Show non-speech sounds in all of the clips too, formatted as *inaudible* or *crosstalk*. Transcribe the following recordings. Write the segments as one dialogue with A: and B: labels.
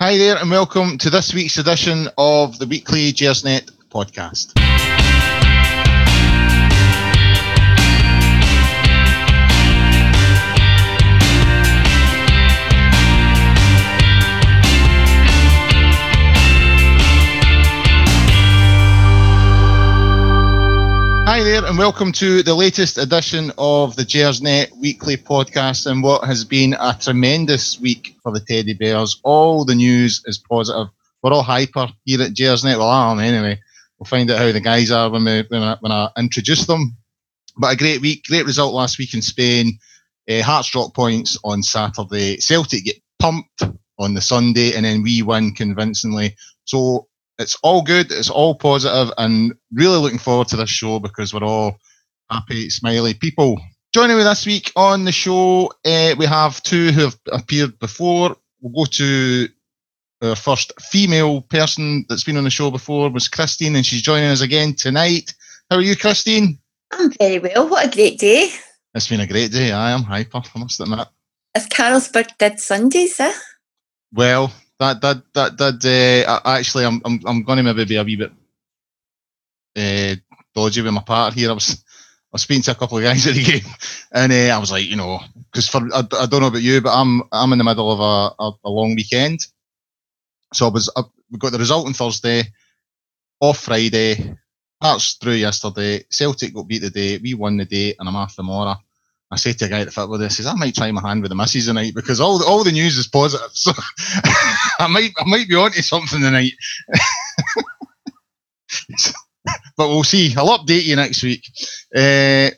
A: Hi there, and welcome to this week's edition of the weekly Gersnet podcast. Hi there, and welcome to the latest edition of the Gersnet weekly podcast. And what has been a tremendous week for the Teddy Bears. All the news is positive. We're all hyper here at Gersnet. Well, I am anyway. We'll find out how the guys are when, we, when, I, when I introduce them. But a great week, great result last week in Spain. Uh, Hearts drop points on Saturday. Celtic get pumped on the Sunday, and then we win convincingly. So it's all good, it's all positive, and really looking forward to this show because we're all happy, smiley people. Joining me this week on the show, uh, we have two who have appeared before. We'll go to our first female person that's been on the show before was Christine, and she's joining us again tonight. How are you, Christine?
B: I'm very well. What a great day.
A: It's been a great day. I am hyper, I must admit.
B: It's Carlsberg did Sundays, eh?
A: Well, that that that that uh, actually, I'm I'm I'm going to maybe be a wee bit uh, dodgy with my part here. I was I was speaking to a couple of guys at the game, and uh, I was like, you know, because for I, I, don't know about you, but I'm I'm in the middle of a, a, a long weekend, so I was we got the result on Thursday, off Friday, Hearts through yesterday, Celtic got beat the day, we won the day, and I'm off tomorrow. I say to a guy at the football this, says I might try my hand with the misses tonight because all the, all the news is positive. *laughs* So I might I might be onto something tonight. *laughs* but we'll see. I'll update you next week. Uh,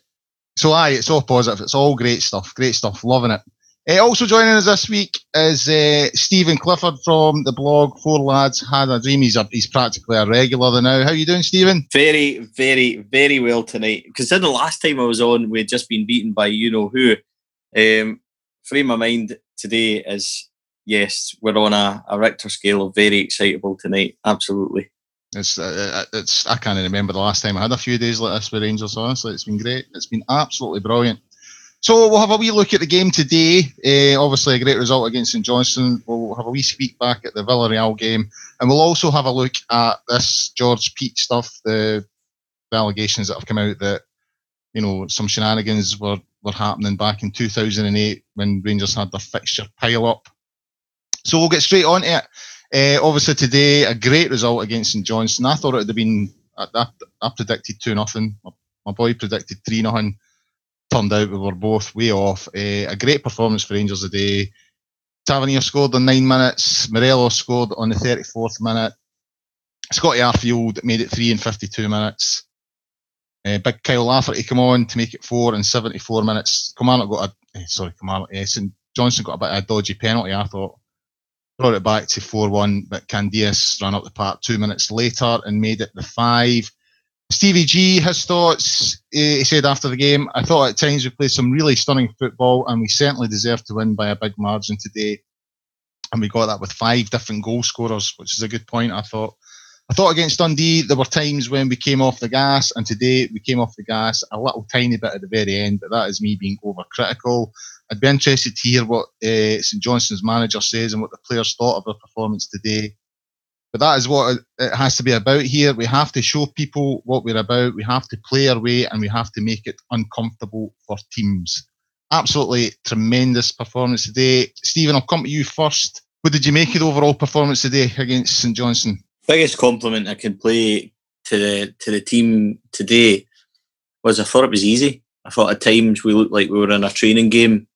A: so aye, it's all positive. It's all great stuff. Great stuff. Loving it. Uh, also joining us this week is uh, Stephen Clifford from the blog Four Lads Had a Dream. He's, a, he's practically a regular now. How you doing, Stephen?
C: Very, very, very well tonight. Considering the last time I was on, we'd just been beaten by you know who. Um, frame of mind today is yes, we're on a, a Richter scale of very excitable tonight. Absolutely.
A: It's, uh, it's I can't remember the last time I had a few days like this with Rangers. Honestly, it's been great. It's been absolutely brilliant. So we'll have a wee look at the game today. Uh, obviously, a great result against St Johnstone. We'll have a wee speak back at the Villarreal game, and we'll also have a look at this George Peat stuff, the, the allegations that have come out that you know some shenanigans were were happening back in 2008 when Rangers had their fixture pile up. So we'll get straight on it. Uh, obviously today, a great result against St Johnstone. I thought it would have been. I, I predicted two nothing. My boy predicted three nothing turned out we were both way off. Uh, a great performance for Rangers today. Tavernier scored in nine minutes. Morelos scored on the 34th minute. Scotty Arfield made it three in 52 minutes. Uh, big Kyle Lafferty come on to make it four in 74 minutes. Kilmarnock got a uh, sorry, Kilmarnock. Uh, St Johnstone got a bit of a dodgy penalty. I thought brought it back to 4-1, but Candeias ran up the park two minutes later and made it the five. Stevie G, his thoughts. He said after the game, I thought at times we played some really stunning football and we certainly deserved to win by a big margin today. And we got that with five different goal scorers, which is a good point. I thought. I thought against Dundee, there were times when we came off the gas, and today we came off the gas a little tiny bit at the very end, but that is me being overcritical. I'd be interested to hear what uh, St Johnstone's manager says and what the players thought of their performance today. But that is what it has to be about here. We have to show people what we're about. We have to play our way and we have to make it uncomfortable for teams. Absolutely tremendous performance today. Stephen, I'll come to you first. What did you make of the overall performance today against St Johnstone?
C: Biggest compliment I can play to the to the team today was I thought it was easy. I thought at times we looked like we were in a training game.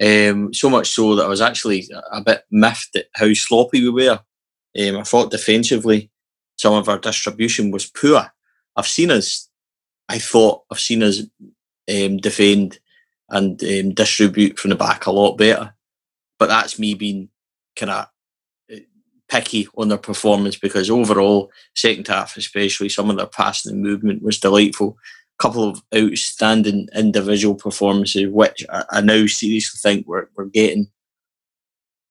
C: Um, so much so that I was actually a bit miffed at how sloppy we were. Um, I thought defensively, some of our distribution was poor. I've seen us, I thought I've seen us um, defend and um, distribute from the back a lot better. But that's me being kind of uh, picky on their performance because overall, second half especially, some of their passing and movement was delightful. A couple of outstanding individual performances, which I, I now seriously think we're, we're getting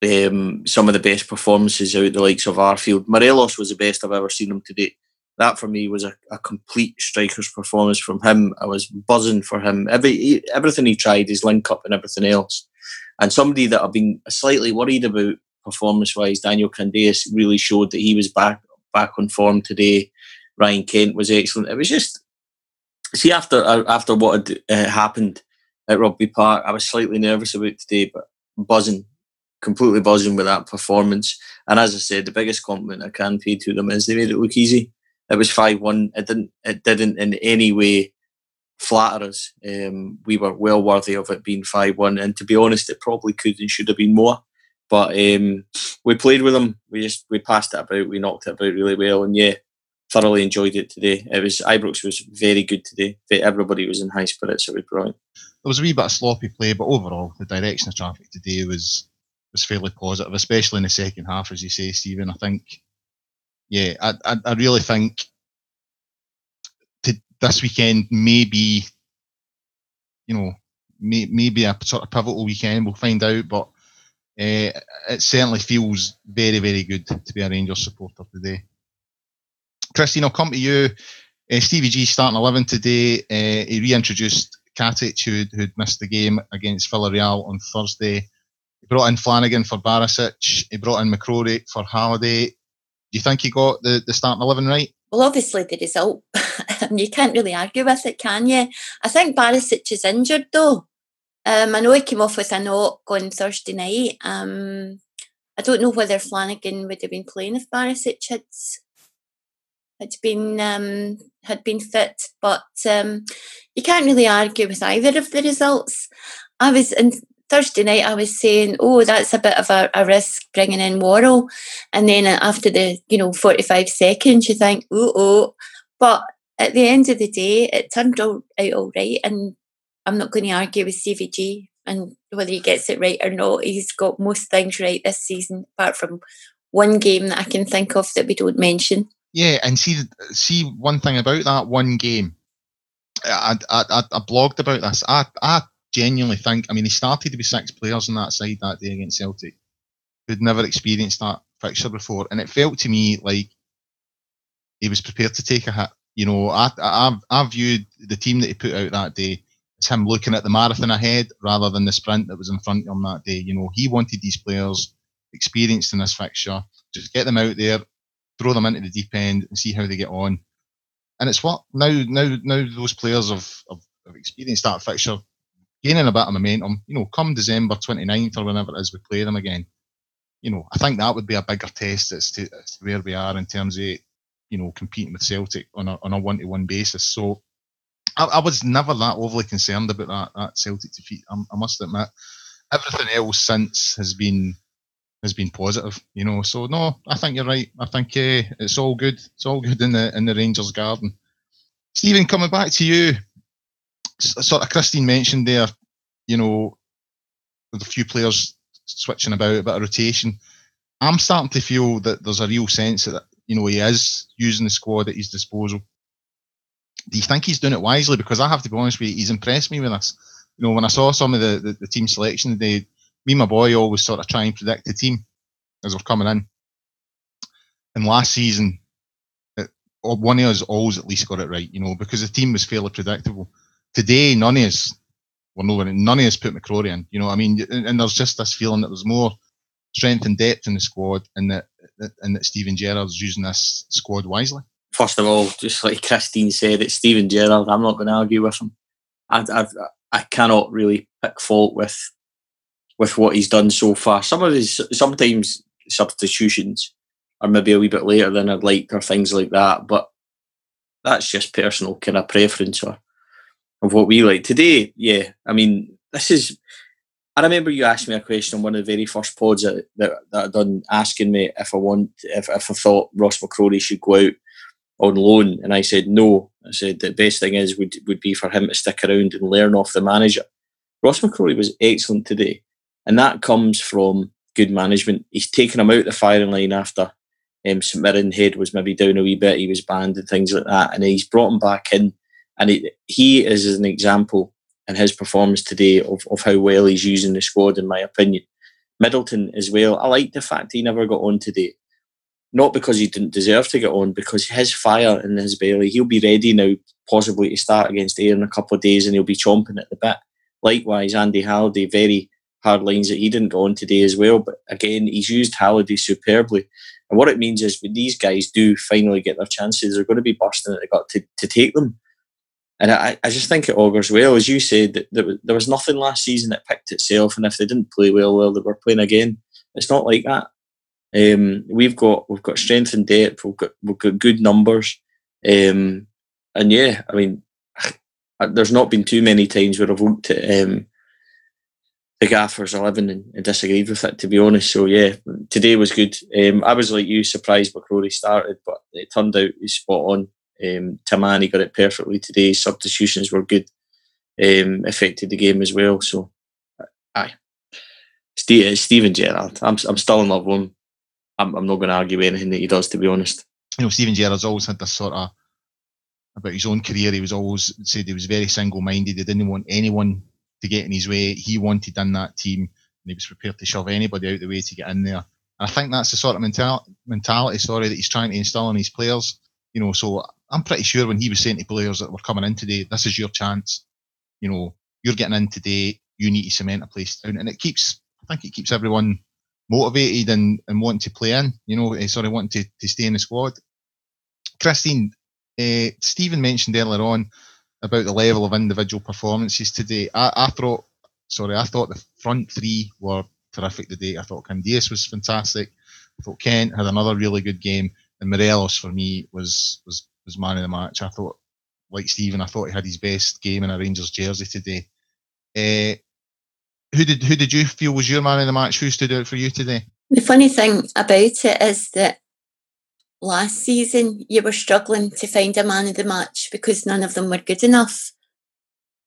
C: um, some of the best performances out the likes of Arfield. Morelos was the best I've ever seen him today. That for me was a, a complete striker's performance from him. I was buzzing for him. Every everything he tried, his link up and everything else. And somebody that I've been slightly worried about performance wise. Daniel Candeias really showed that he was back back on form today. Ryan Kent was excellent. It was just see after uh, after what had uh, happened at Rugby Park, I was slightly nervous about today, but buzzing, completely buzzing with that performance. And as I said, the biggest compliment I can pay to them is they made it look easy. It was five one. It didn't. It didn't in any way flatter us. Um, we were well worthy of it being five one. And to be honest, it probably could and should have been more. But um, we played with them. We just we passed it about. We knocked it about really well. And yeah, thoroughly enjoyed it today. It was Ibrox was very good today. Everybody was in high spirits. It was brilliant.
A: There was a wee bit of sloppy play, but overall the direction of traffic today was was fairly positive, especially in the second half, as you say, Stephen. I think, yeah, I I, I really think this weekend may be, you know, may, maybe a sort of pivotal weekend. We'll find out, but uh, it certainly feels very, very good to be a Rangers supporter today. Christine, I'll come to you. Uh, Stevie G starting 11 today. Uh, he reintroduced Katic, who'd, who'd missed the game against Villarreal on Thursday. Brought in Flanagan for Barisic. He brought in McCrorie for Halliday. Do you think he got the, the starting 11 right?
B: Well, obviously the result, *laughs* you can't really argue with it, can you? I think Barisic is injured though. Um, I know he came off with a knock on Thursday night. Um, I don't know whether Flanagan would have been playing if Barisic had had been um, had been fit, but um, you can't really argue with either of the results. I was in Thursday night. I was saying, "Oh, that's a bit of a, a risk bringing in Worrall," and then after the you know forty five seconds, you think, "Oh, oh," but at the end of the day, it turned out, all right, and I'm not going to argue with Stevie G and whether he gets it right or not. He's got most things right this season, apart from one game that I can think of that we don't mention.
A: Yeah, and see, see one thing about that one game. I, I, I blogged about this. I, I genuinely think. I mean, he started to be six players on that side that day against Celtic, who'd never experienced that fixture before, and it felt to me like he was prepared to take a hit. You know, I, I, I viewed the team that he put out that day as him looking at the marathon ahead rather than the sprint that was in front of him that day. You know, he wanted these players experienced in this fixture, just get them out there, throw them into the deep end and see how they get on. And it's what now now now those players have, have, have experienced that fixture gaining a bit of momentum. You know, come December 29th or whenever it is we play them again. You know, I think that would be a bigger test as to, as to where we are in terms of you know competing with Celtic on a on a one to one basis. So I, I, was never that overly concerned about that that Celtic defeat. I, I must admit, everything else since has been has been positive, you know. So no, I think you're right. I think uh, it's all good. It's all good in the in the Rangers garden. Stephen, coming back to you, sort of Christine mentioned there, you know, with a few players switching about, a bit of rotation. I'm starting to feel that there's a real sense that you know he is using the squad at his disposal. Do you think he's doing it wisely? Because I have to be honest with you, he's impressed me with this. You know, when I saw some of the, the, the team selection today, me and my boy always sort of try and predict the team as we're coming in. And last season, it, one of us always at least got it right, you know, because the team was fairly predictable. Today, none of us were nowhere, none of us put McCrorie in, you know. I mean, and, and there's just this feeling that there's more strength and depth in the squad, and that and that Steven Gerrard's using this squad wisely.
C: First of all, just like Christine said, it's Steven Gerrard. I'm not going to argue with him. I, I, I cannot really pick fault with with what he's done so far. Some of his sometimes substitutions are maybe a wee bit later than I'd like or things like that, but that's just personal kind of preference or of what we like. Today, yeah, I mean, this is I remember you asked me a question on one of the very first pods that, that, that I done asking me if I want if, if I thought Ross McCrorie should go out on loan and I said no. I said the best thing is would would be for him to stick around and learn off the manager. Ross McCrorie was excellent today. And that comes from good management. He's taken him out the firing line after um, St Mirren head was maybe down a wee bit. He was banned and things like that. And he's brought him back in. And he, he is an example in his performance today of, of how well he's using the squad, in my opinion. Middleton as well. I like the fact he never got on today. Not because he didn't deserve to get on, because his fire in his belly, he'll be ready now, possibly to start against Ayr in a couple of days, and he'll be chomping at the bit. Likewise, Andy Halliday, very hard lines that he didn't go on today as well. But again, he's used Halliday superbly. And what it means is when these guys do finally get their chances, they're going to be bursting at the gut to, to take them. And I, I just think it augurs well. As you said, there, there was nothing last season that picked itself. And if they didn't play well, well, they were playing again. It's not like that. Um, we've got we've got strength and depth. We've got we've got good numbers. Um, and yeah, I mean, *sighs* there's not been too many times where I've looked at um, the Gaffers 11 and, and, disagreed with it, to be honest. So, yeah, today was good. Um, I was like you, surprised McCrorie started, but it turned out he's spot on. Um, Timani got it perfectly today. Substitutions were good, um, affected the game as well. So, aye. Steve, Steven Gerrard, I'm, I'm still in love with him. I'm, I'm not going to argue anything that he does, to be honest.
A: You know, Steven Gerrard's always had this sort of about his own career. He was always said he was very single minded. He didn't want anyone to get in his way. He wanted in that team and he was prepared to shove anybody out the way to get in there. And I think that's the sort of mental, mentality, sorry, that he's trying to instill in his players. You know, so I'm pretty sure when he was saying to players that were coming in today, this is your chance. You know, you're getting in today. You need to cement a place down, and it keeps. I think it keeps everyone motivated and, and wanting to play in. You know, eh, sort of wanting to, to stay in the squad. Christine, uh, Stephen mentioned earlier on about the level of individual performances today. I, I thought, sorry, I thought the front three were terrific today. I thought Candeias was fantastic. I thought Kent had another really good game, and Morelos for me was was was man of the match. I thought, like Stephen, I thought he had his best game in a Rangers jersey today. Uh, who did who did you feel was your man of the match? Who stood out for you today?
B: The funny thing about it is that last season you were struggling to find a man of the match because none of them were good enough.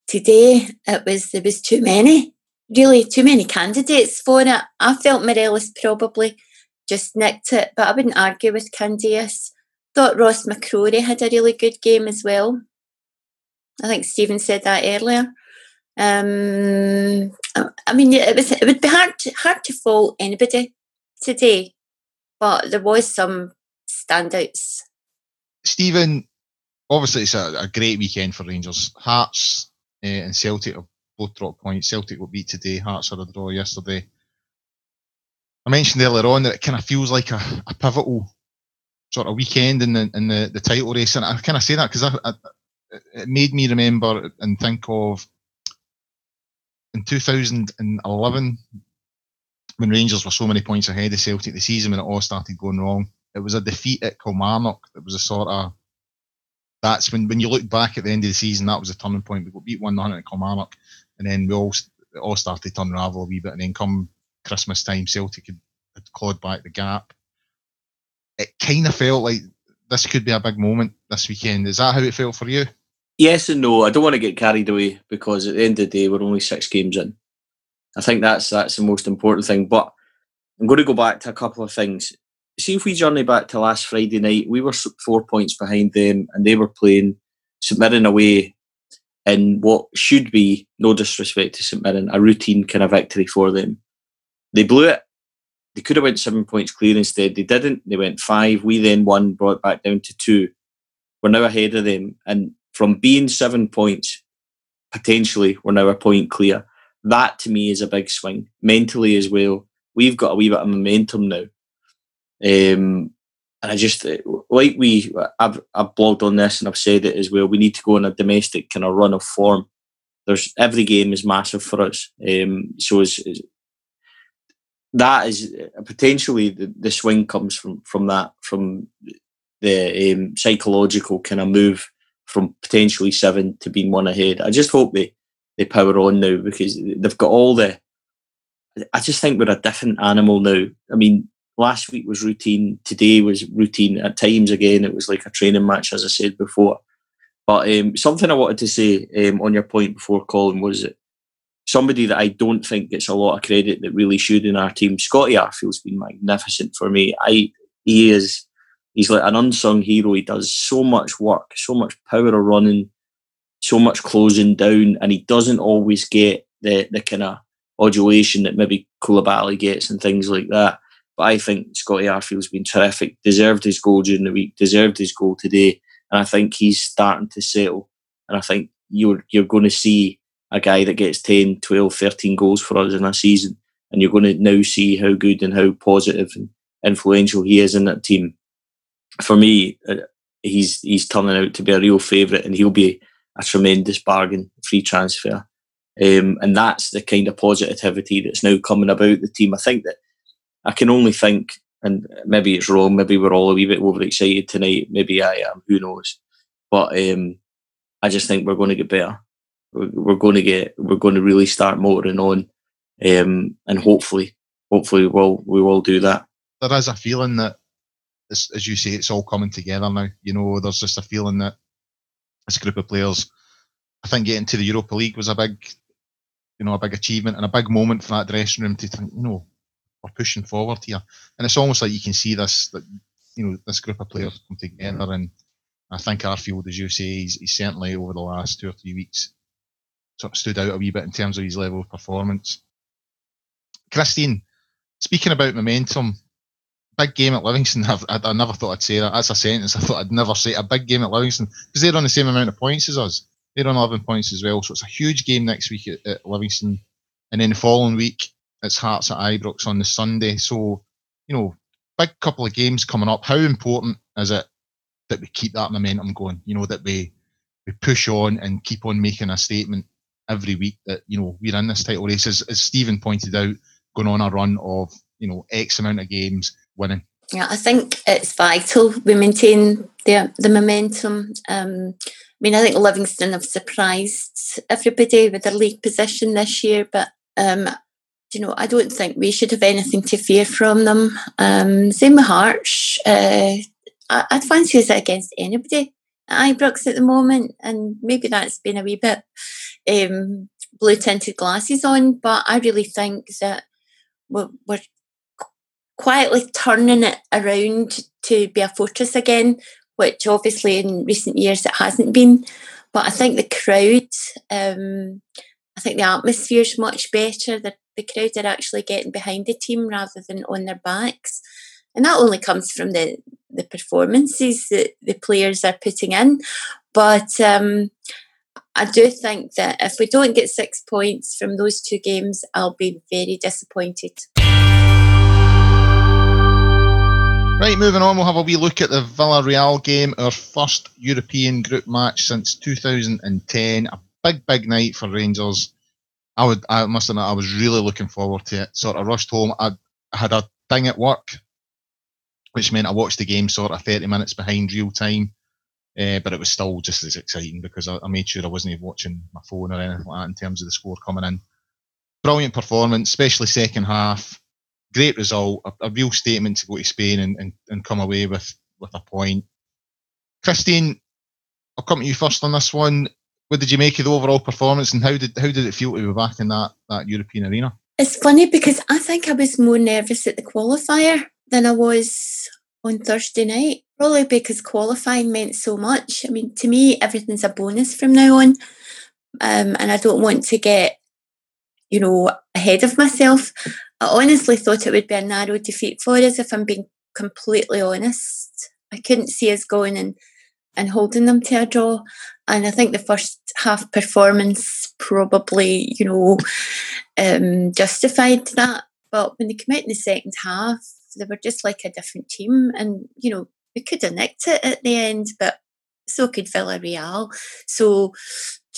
B: Today it was there was too many, really too many candidates for it. I felt Morelos probably just nicked it, but I wouldn't argue with Candeias. Thought Ross McCrorie had a really good game as well. I think Stephen said that earlier. Um, I mean, it was it would be hard to, hard to fault anybody today, but there was some standouts?
A: Stephen, obviously it's a, a great weekend for Rangers. Hearts uh, and Celtic have both dropped points. Celtic will beat today. Hearts had a draw yesterday. I mentioned earlier on that it kind of feels like a, a pivotal sort of weekend in the in the, the title race, and I kind of say that because it made me remember and think of in 2011 when Rangers were so many points ahead of Celtic the season when it all started going wrong it was a defeat at Kilmarnock. It was a sort of that's when when you look back at the end of the season, that was a turning point. We beat one 0 at Kilmarnock, and then we all all started to unravel a wee bit. And then come Christmas time, Celtic had, had clawed back the gap. It kind of felt like this could be a big moment this weekend. Is that how it felt for you?
C: Yes and no. I don't want to get carried away because at the end of the day, we're only six games in. I think that's that's the most important thing. But I'm going to go back to a couple of things see if we journey back to last Friday night, we were four points behind them, and they were playing St Mirren away in what should be, no disrespect to St Mirren, a routine kind of victory for them. They blew it. They could have went seven points clear instead. They didn't. They went five. We then won, brought back down to two. We're now ahead of them, and from being seven points, potentially we're now a point clear. That to me is a big swing mentally as well. We've got a wee bit of momentum now um, and I just like we I've I've blogged on this and I've said it as well. We need to go on a domestic kind of run of form. There's every game is massive for us. Um, so is that is potentially the, the swing comes from from that from the um, psychological kind of move from potentially seven to being one ahead. I just hope they they power on now because they've got all the. I just think we're a different animal now. I mean, last week was routine. Today was routine. At times, again, it was like a training match, as I said before. But um, something I wanted to say um, on your point before, Colin, was that somebody that I don't think gets a lot of credit that really should in our team. Scotty Arfield's been magnificent for me. I he is he's like an unsung hero. He does so much work, so much power of running, so much closing down, and he doesn't always get the the kind of adulation that maybe Coulibaly gets and things like that. But I think Scotty Arfield's been terrific, deserved his goal during the week, deserved his goal today. And I think he's starting to settle. And I think you're you're going to see a guy that gets 10, 12, 13 goals for us in a season. And you're going to now see how good and how positive and influential he is in that team. For me, uh, he's he's turning out to be a real favourite, and he'll be a tremendous bargain, free transfer. Um, and that's the kind of positivity that's now coming about the team. I think that I can only think, and maybe it's wrong, maybe we're all a wee bit overexcited tonight, maybe I am, who knows. But um, I just think we're going to get better. We're, going to get, we're going to really start motoring on, um, and hopefully, hopefully we'll we will do that.
A: There is a feeling that, as you say, it's all coming together now. You know, there's just a feeling that this group of players. I think getting to the Europa League was a big, you know, a big achievement and a big moment for that dressing room to think, you know, we're pushing forward here. And it's almost like you can see this, that you know, this group of players come together. And I think Arfield, as you say, he's, he's certainly over the last two or three weeks sort of stood out a wee bit in terms of his level of performance. Christine, speaking about momentum, big game at Livingston. *laughs* I've, I, I, never thought I'd say that. That's a sentence I thought I'd never say. A big game at Livingston because they're on the same amount of points as us. They're on 11 points as well. So it's a huge game next week at, at Livingston. And then the following week, it's Hearts at Ibrox on the Sunday. So, you know, big couple of games coming up. How important is it that we keep that momentum going? You know, that we we push on and keep on making a statement every week that, you know, we're in this title race. As, as Stephen pointed out, going on a run of, you know, X amount of games winning.
B: Yeah, I think it's vital we maintain the the momentum. Um, I mean, I think Livingston have surprised everybody with their league position this year, but um, you know, I don't think we should have anything to fear from them. Um, same with Hearts. Uh, I, would fancy us against anybody at Ibrox at the moment, and maybe that's been a wee bit um, blue tinted glasses on, but I really think that we're, we're quietly turning it around to be a fortress again, which obviously in recent years it hasn't been. But I think the crowd, um, I think the atmosphere is much better. The, the crowd are actually getting behind the team rather than on their backs. And that only comes from the, the performances that the players are putting in. But um, I do think that if we don't get six points from those two games, I'll be very disappointed.
A: Right, moving on, we'll have a wee look at the Villarreal game, our first European group match since 2010. A big, big night for Rangers. I would, I must admit, I was really looking forward to it. Sort of rushed home. I, had a thing at work, which meant I watched the game sort of 30 minutes behind real time. Uh, but it was still just as exciting because I, I, made sure I wasn't even watching my phone or anything like that in terms of the score coming in. Brilliant performance, especially second half great result, a, a, real statement to go to Spain and, and, and come away with, with a point. Christine, I'll come to you first on this one. What did you make of the overall performance, and how did how did it feel to be back in that that European arena?
B: It's funny because I think I was more nervous at the qualifier than I was on Thursday night. Probably because qualifying meant so much. I mean, to me, everything's a bonus from now on, um, and I don't want to get, you know, ahead of myself. I honestly thought it would be a narrow defeat for us, if I'm being completely honest. I couldn't see us going and, and holding them to a draw. And I think the first half performance probably, you know, um, justified that. But when they came out in the second half, they were just like a different team. And, you know, we could have nicked it at the end, but so could Villarreal. So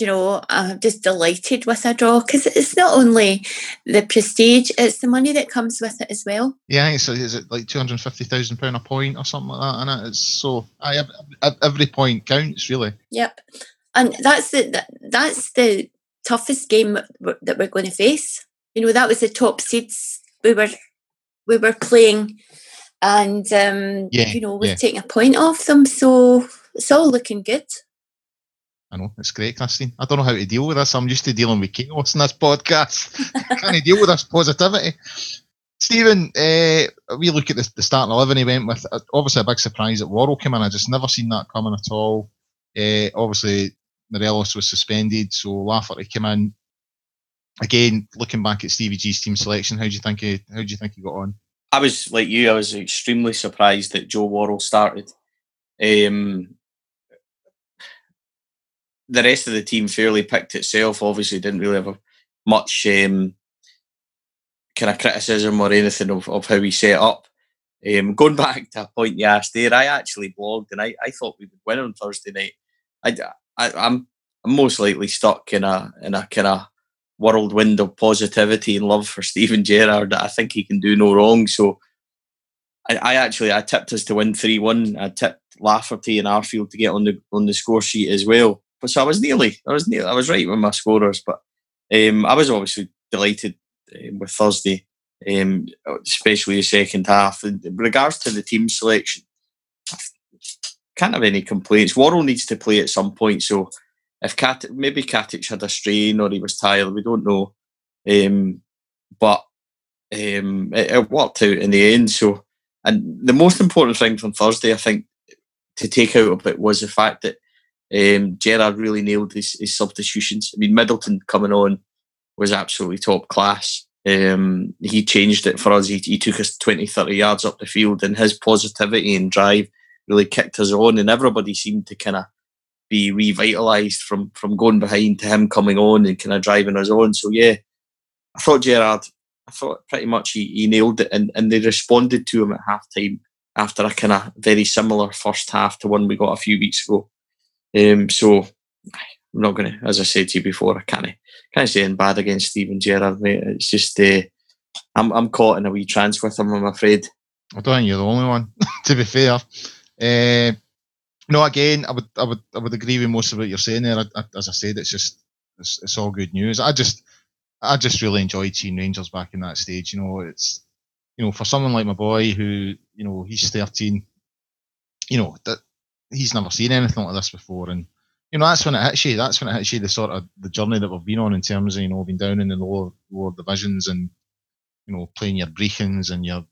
B: you know, I'm just delighted with a draw because it's not only the prestige, it's the money that comes with it as well.
A: Yeah, so is it like two hundred fifty thousand pound a point or something like that? And it? it's so I every point counts really.
B: Yep, and that's the that's the toughest game that we're going to face. You know, that was the top seeds we were we were playing, and um, yeah, you know, we're yeah. taking a point off them, so it's all looking good.
A: I know it's great, Christine. I don't know how to deal with this. I'm used to dealing with chaos in this podcast. *laughs* Can't deal with this positivity. Stephen, uh, we look at the, the starting eleven he went with. Uh, obviously, a big surprise that Worrall came in. I just never seen that coming at all. Uh, obviously, Morelos was suspended, so Lafferty came in. Again, looking back at Stevie G's team selection, how do you think he how do you think he got on?
C: I was like you. I was extremely surprised that Joe Worrall started. Um, the rest of the team fairly picked itself. Obviously, didn't really have much um, kind of criticism or anything of, of how we set up. Um, going *laughs* back to a point you asked there, I actually blogged and I, I thought we would win on Thursday night. I, I, I'm, I'm most likely stuck in a in a kind of whirlwind of positivity and love for *laughs* Steven Gerrard. that I think he can do no wrong. So I, I actually I tipped us to win three one. I tipped Lafferty and Arfield to get on the on the score sheet as well. But so I was nearly I was nearly I was right with my scorers, but um, I was obviously delighted um, with Thursday, um, especially the second half. In regards to the team selection, can't have any complaints. Worrall needs to play at some point, so if Kat maybe Katic had a strain or he was tired, we don't know. Um, but um, it, it, worked out in the end. So, and the most important thing from Thursday, I think, to take out of it was the fact that um, Gerrard really nailed his, his substitutions. I mean, Middleton coming on was absolutely top class. Um, he changed it for us. He, he, took us 20, 30 yards up the field, and his positivity and drive really kicked us on. And everybody seemed to kind of be revitalised from from going behind to him coming on and kind of driving us on. So yeah, I thought Gerrard, I thought pretty much he, he nailed it, and, and they responded to him at half time after a kind of very similar first half to one we got a few weeks ago. Um, so I'm not going to, as I said to you before, I can't can't say anything bad against Steven Gerrard, mate. It's just uh, I'm I'm caught in a wee trance with him. I'm afraid.
A: I don't think you're the only one. *laughs* to be fair, uh, no. Again, I would I would I would agree with most of what you're saying there. I, I, as I said, it's just it's, it's all good news. I just I just really enjoyed seeing Rangers back in that stage. You know, it's you know for someone like my boy who you know he's 13. You know that he's never seen anything like this before, and you know that's when it hits you. That's when it hits you the sort of the journey that we've been on in terms of you know being down in the lower lower divisions and you know playing your Brechins and your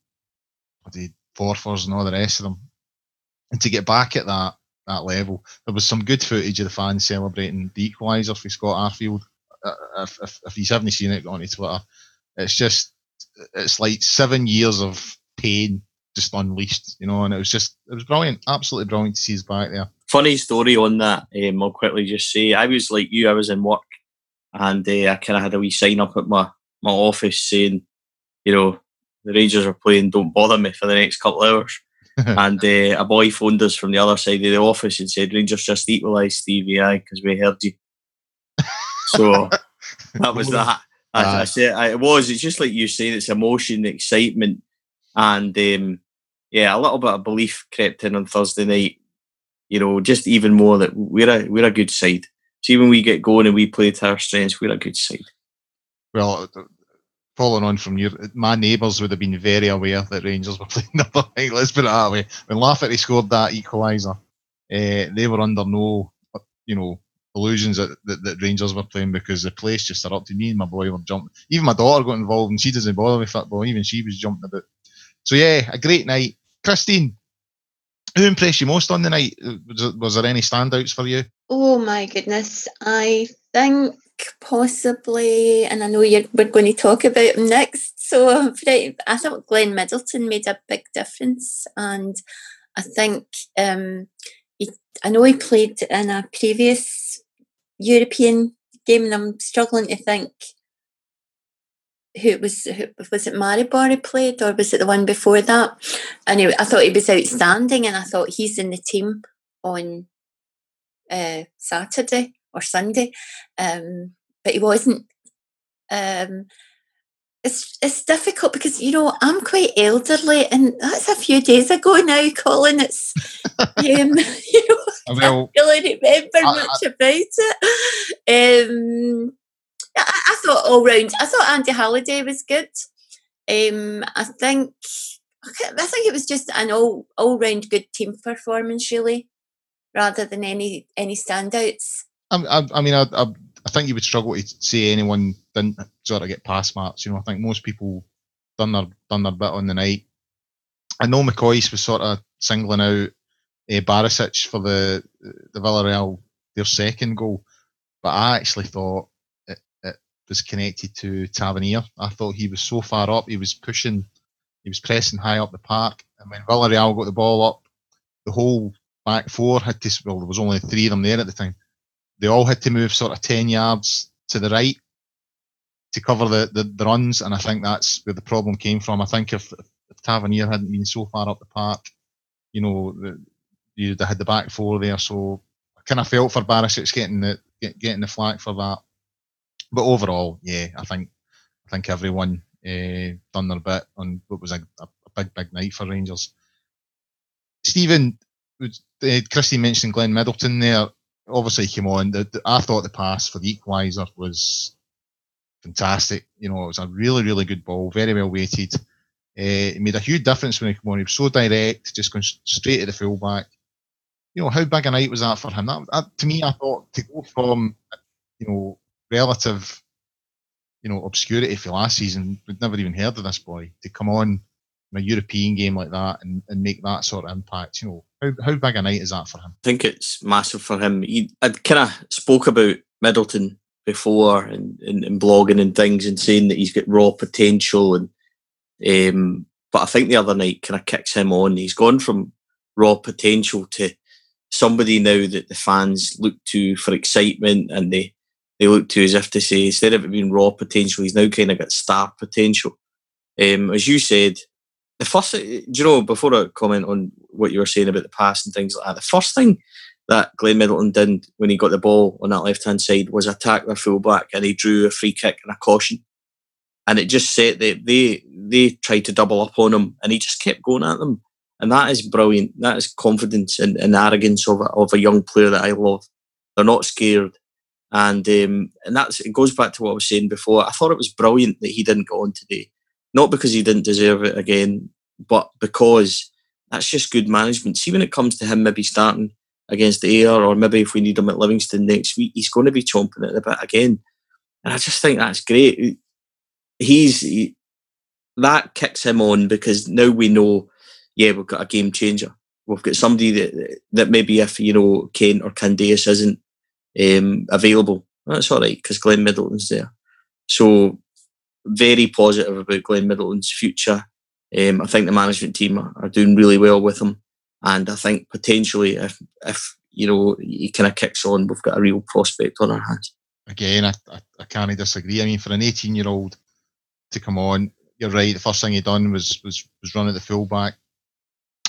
A: the Forfars and all the rest of them, and to get back at that that level, there was some good footage of the fans celebrating the equaliser for Scott Arfield. Uh, if, if, if you haven't seen it, go on Twitter. It's just it's like seven years of pain just unleashed, you know, and it was just it was brilliant, absolutely brilliant to see us back there.
C: Funny story on that. Um, I'll quickly just say I was like you. I was in work, and uh, I kind of had a wee sign up at my my office saying, you know, the Rangers are playing. Don't bother me for the next couple of hours. *laughs* and uh, a boy phoned us from the other side of the office and said, "Rangers just equalised Stevie I because we heard you." so *laughs* that was that. I, I said I, it was. It's just like you saying. It's emotion, excitement, and um, yeah, a little bit of belief crept in on Thursday night. You know, just even more that we're a we're a good side. See, when we get going and we play to our strengths, we're a good side.
A: Well, following on from your, my neighbours would have been very aware that Rangers were *laughs* playing the night. Let's put it that way. When Lafferty scored that equaliser, uh, they were under no, you know, illusions that, that, that, Rangers were playing because the place just erupted. Me and my boy were jumping. Even my daughter got involved, and she doesn't bother with football. Even she was jumping about. So yeah, a great night. Christine, who impressed you most on the night? Was, was there any standouts for you?
B: Oh my goodness, I think possibly, and I know you're, we're going to talk about him next. So I thought Glenn Middleton made a big difference, and I think um, he, I know he played in a previous European game, and I'm struggling to think who was who, was it Maribor he played or was it the one before that? He, I thought he was outstanding, and I thought he's in the team on uh, Saturday or Sunday, um, but he wasn't. Um, it's it's difficult because you know I'm quite elderly, and that's a few days ago now, Colin. It's um, *laughs* you know I don't really remember I, much I, about it. Um, I, I thought all round. I thought Andy Halliday was good. Um, I think I think it was just an all all round good team performance, really, rather than any any standouts.
A: I, I, mean, I, I, I think you would struggle to say anyone didn't sort of get past marks. You know, I think most people done their done their bit on the night. I know McCoist was sort of singling out uh, Barisic for the the Villarreal their second goal, but I actually thought it, it was connected to Tavernier. I thought he was so far up, he was pushing, he was pressing high up the park. And when Villarreal got the ball up, the whole back four had to, well, there was only three of them there at the time. They all had to move sort of 10 yards to the right to cover the, the, the runs, and I think that's where the problem came from. I think if, if Tavernier hadn't been so far up the park, you know, the, have had the back four there. So I kind of felt for Barisic getting the get, getting the flack for that. But overall, yeah, I think I think everyone uh, done their bit on what was a, a, big big night for Rangers. Stephen, uh, Christy mentioned Glenn Middleton there. Obviously, he came on. The, the, I thought the pass for the equaliser was fantastic. You know, it was a really, really good ball, very well weighted. Uh, it made a huge difference when he came on. He was so direct, just going straight to the fullback. You know, how big a night was that for him? That, that, to me, I thought to go from, you know, relative, you know, obscurity for last season, we'd never even heard of this boy, to come on in a European game like that and, and make that sort of impact. You know, how, how big a night is that for him?
C: I think it's massive for him. He, I kind of spoke about Middleton before and, and, and, blogging and things and saying that he's got raw potential and um, but I think the other night kind of kicks him on. He's gone from raw potential to somebody now that the fans look to for excitement and they they look to as if to say instead of it being raw potential, he's now kind of got star potential. Um, as you said, the first, do you know, before I comment on what you were saying about the past and things like that, the first thing that Glenn Middleton did when he got the ball on that left hand side was attack their fullback and he drew a free kick and a caution. And it just said that they they tried to double up on him and he just kept going at them. And that is brilliant. That is confidence and, and arrogance of a, of a young player that I love. They're not scared. And um, and that's it goes back to what I was saying before. I thought it was brilliant that he didn't go on today. Not because he didn't deserve it again, but because that's just good management. See when it comes to him maybe starting against the Ayr, or maybe if we need him at Livingston next week, he's going to be chomping at the bit again. And I just think that's great. He's he, that kicks him on because now we know, yeah, we've got a game changer. We've got somebody that that maybe if you know Kane or Candeias isn't um, available, that's all right because Glenn Middleton's there. So very positive about Glenn Middleton's future. Um, I think the management team are, doing really well with him. And I think potentially, if if you know he kind of kicks on, we've got a real prospect on our hands.
A: Again, I, I, I can't disagree. I mean, for an 18 year old to come on, you're right. The first thing he done was was was run at the fullback,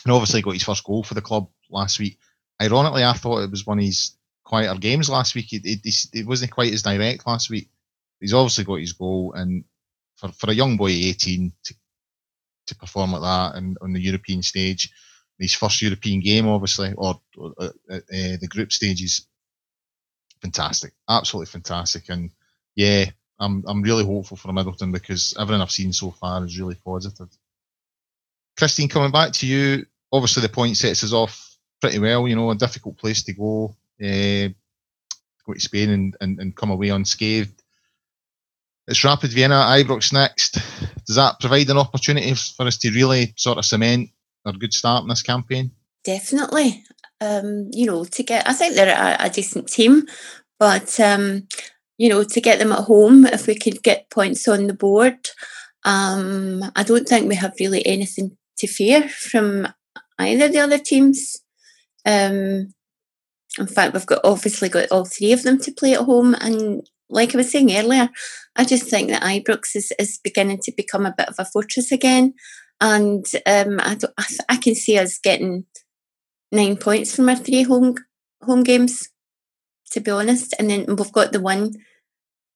A: and obviously got his first goal for the club last week. Ironically, I thought it was one of his quieter games last week. It, it, it wasn't quite as direct last week. He's obviously got his goal, and for, for a young boy 18 to to perform like that and on the European stage, his first European game, obviously, or, or uh, uh, the group stages. Fantastic, absolutely fantastic, and yeah, I'm I'm really hopeful for Middleton because everything I've seen so far is really positive. Christine, coming back to you, obviously the point sets us off pretty well. You know, a difficult place to go, uh, go to Spain and, and, and come away unscathed. It's Rapid Vienna, Ibrox next. Does that provide an opportunity for us to really sort of cement a good start in this campaign?
B: Definitely. Um, you know, to get, I think they're a, a decent team, but um, you know, to get them at home, if we could get points on the board, um, I don't think we have really anything to fear from either the other teams. Um, in fact, we've got obviously got all three of them to play at home, and like I was saying earlier, I just think that Ibrox is, is beginning to become a bit of a fortress again and um, I, I, I can see us getting nine points from our three home home games, to be honest. And then we've got the one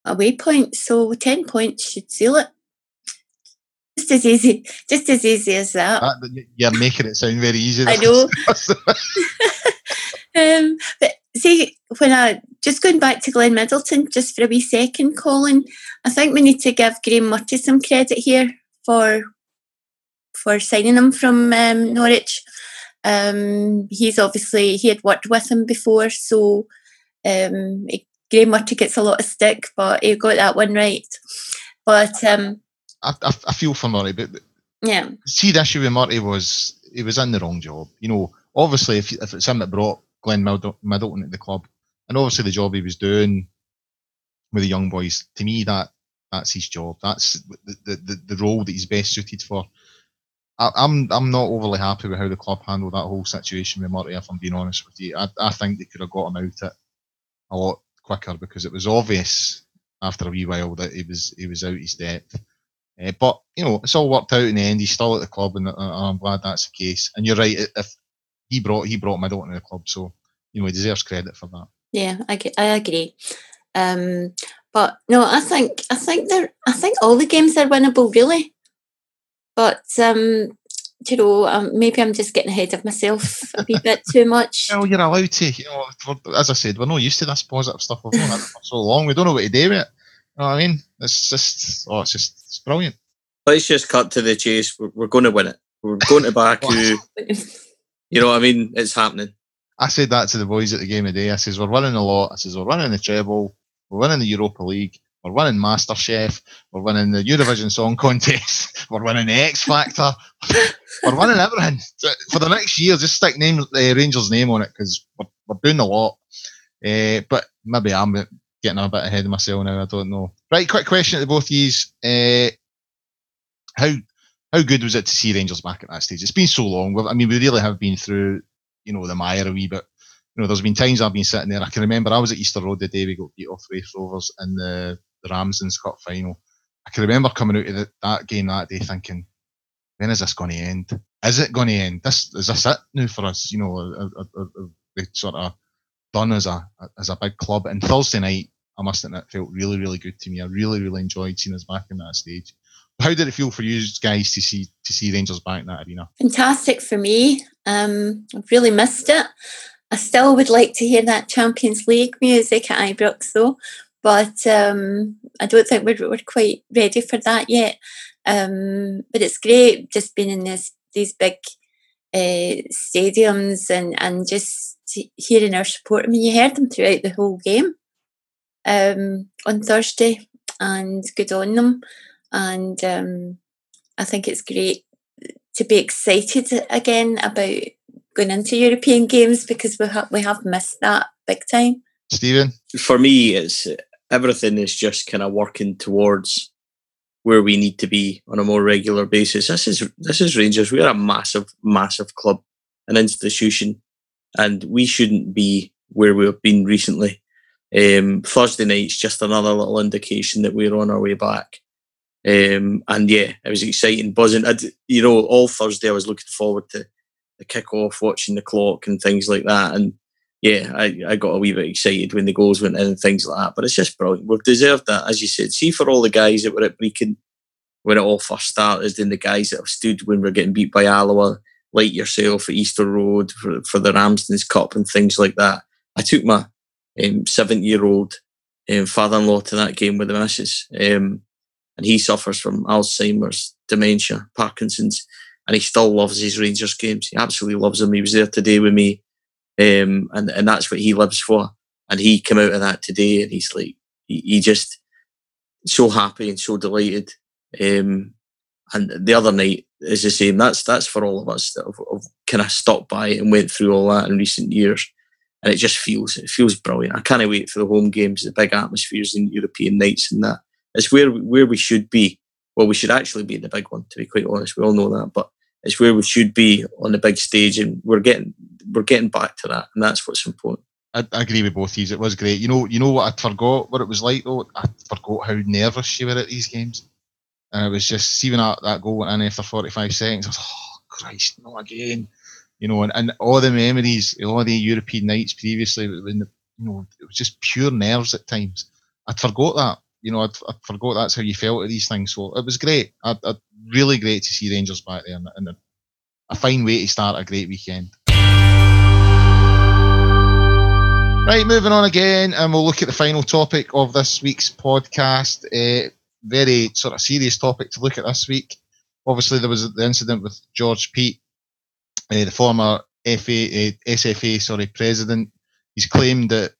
B: away point, so ten points should seal it. Just as easy, just as easy as that.
A: that you're making it sound very easy.
B: I know. *laughs* *laughs* um, but see, when I just going back to Glenn Middleton, just for a wee second, Colin, I think we need to give Graeme Murty some credit here for for signing him from um, Norwich. Um, he's obviously he had worked with him before, so um, Graeme Murty gets a lot of stick, but he got that one right. But um,
A: I, I, I feel for Murty, but
B: yeah,
A: see the issue with Murty was he was in the wrong job. You know, obviously if, if it's him that brought Glenn Middleton at the club, and obviously the job he was doing with the young boys, to me that that's his job. That's the, the, the role that he's best suited for. I, I'm I'm not overly happy with how the club handled that whole situation with Murty. If I'm being honest with you, I, I think they could have got him out it a lot quicker because it was obvious after a wee while that he was he was out his depth. Uh, but you know, it's all worked out in the end. He's still at the club, and uh, I'm glad that's the case. And you're right. If he brought he brought Middleton to the club, so you know he deserves credit for that.
B: Yeah, I, I agree. Um, but no, I think I think they're I think all the games are winnable, really. But um, you know, um, maybe I'm just getting ahead of myself a wee bit too much. *laughs*
A: Well, you're allowed to. You know, as I said, we're not used to this positive stuff. We've known it for so long. We don't know what to do with it. You know what I mean? It's just, oh, it's just, it's brilliant.
C: Let's just cut to the chase. We're, we're going to win it. We're going to Baku. You know what I mean? It's happening.
A: I said that to the boys at the game of day. I says, we're winning a lot. I says, we're winning the treble. We're winning the Europa League. We're winning MasterChef. We're winning the Eurovision Song Contest. *laughs* We're winning the X Factor. *laughs* we're winning everything. For the next year, just stick name uh, Rangers' name on it because we're, we're doing a lot. Uh, but maybe I'm getting a bit ahead of myself now. I don't know. Right, quick question to both of you. Uh, how how good was it to see Rangers back at that stage? It's been so long. I mean, we really have been through, you know, the mire a wee bit. You know, there's been times I've been sitting there. I can remember I was at Easter Road the day we got beat off Raith Rovers in the the Ramsden's Cup final. I can remember coming out of the, that game that day thinking, when is this going to end? Is it going to end? This is this it now for us? You know, we sort of done as a as a big club. And Thursday night, I must admit, felt really really good to me. I really really enjoyed seeing us back in that stage. How did it feel for you guys to see to see Rangers back in that arena?
B: Fantastic for me. Um, I've really missed it. I still would like to hear that Champions League music at Ibrox though but um, I don't think we're, we're quite ready for that yet. Um, but it's great just being in this these big uh, stadiums and and just hearing our support. I mean, you heard them throughout the whole game um, on Thursday, and good on them. And um, I think it's great to be excited again about going into European games because we have we have missed that big time.
A: Stephen,
C: for me, it's everything is just kind of working towards where we need to be on a more regular basis. This is this is Rangers. We are a massive, massive club, an institution, and we shouldn't be where we've been recently. Um, Thursday night's just another little indication that we're on our way back. Um, and yeah, it was exciting, buzzing. I'd, you know, all Thursday I was looking forward to the kick off, watching the clock and things like that. And yeah, I, I got a wee bit excited when the goals went in and things like that. But it's just brilliant. We've deserved that, as you said. See, for all the guys that were at Brechin when it all first started, and the guys that have stood when we're getting beat by Alloa, like yourself at Easter Road for, for the Ramsden's Cup and things like that. I took my um, seven year old um, father in law to that game with the missus, um, and he suffers from Alzheimer's, dementia, Parkinson's, and he still loves his Rangers games. He absolutely loves them. He was there today with me um, and and that's what he lives for. And he came out of that today, and he's like, he, he just so happy and so delighted. Um, and the other night is the same. That's that's for all of us that have, have kind of stopped by and went through all that in recent years, and it just feels it feels brilliant. I can't wait for the home games, the big atmospheres in European nights, and that. It's where where we should be. Well, we should actually be in the big one, to be quite honest. We all know that, but it's where we should be on the big stage, and we're getting we're getting back to that, and that's what's important.
A: I, I agree with both of you. It was great. You know, you know what I forgot what it was like though. I forgot how nervous you were at these games, and it was just seeing that that goal went in after forty five seconds. I was, oh Christ, not again. You know, and, and all the memories, all the European nights previously, when the, you know, it was just pure nerves at times. I'd forgot that. You know, I'd, I'd forgot that's how you felt at these things. So it was great. I'd, I'd really great to see Rangers back there, and, and a, a fine way to start a great weekend. Right, moving on again, and we'll look at the final topic of this week's podcast. Uh, very sort of serious topic to look at this week. Obviously, there was the incident with George Peat, uh, the former FA, uh, SFA, sorry, president. He's claimed that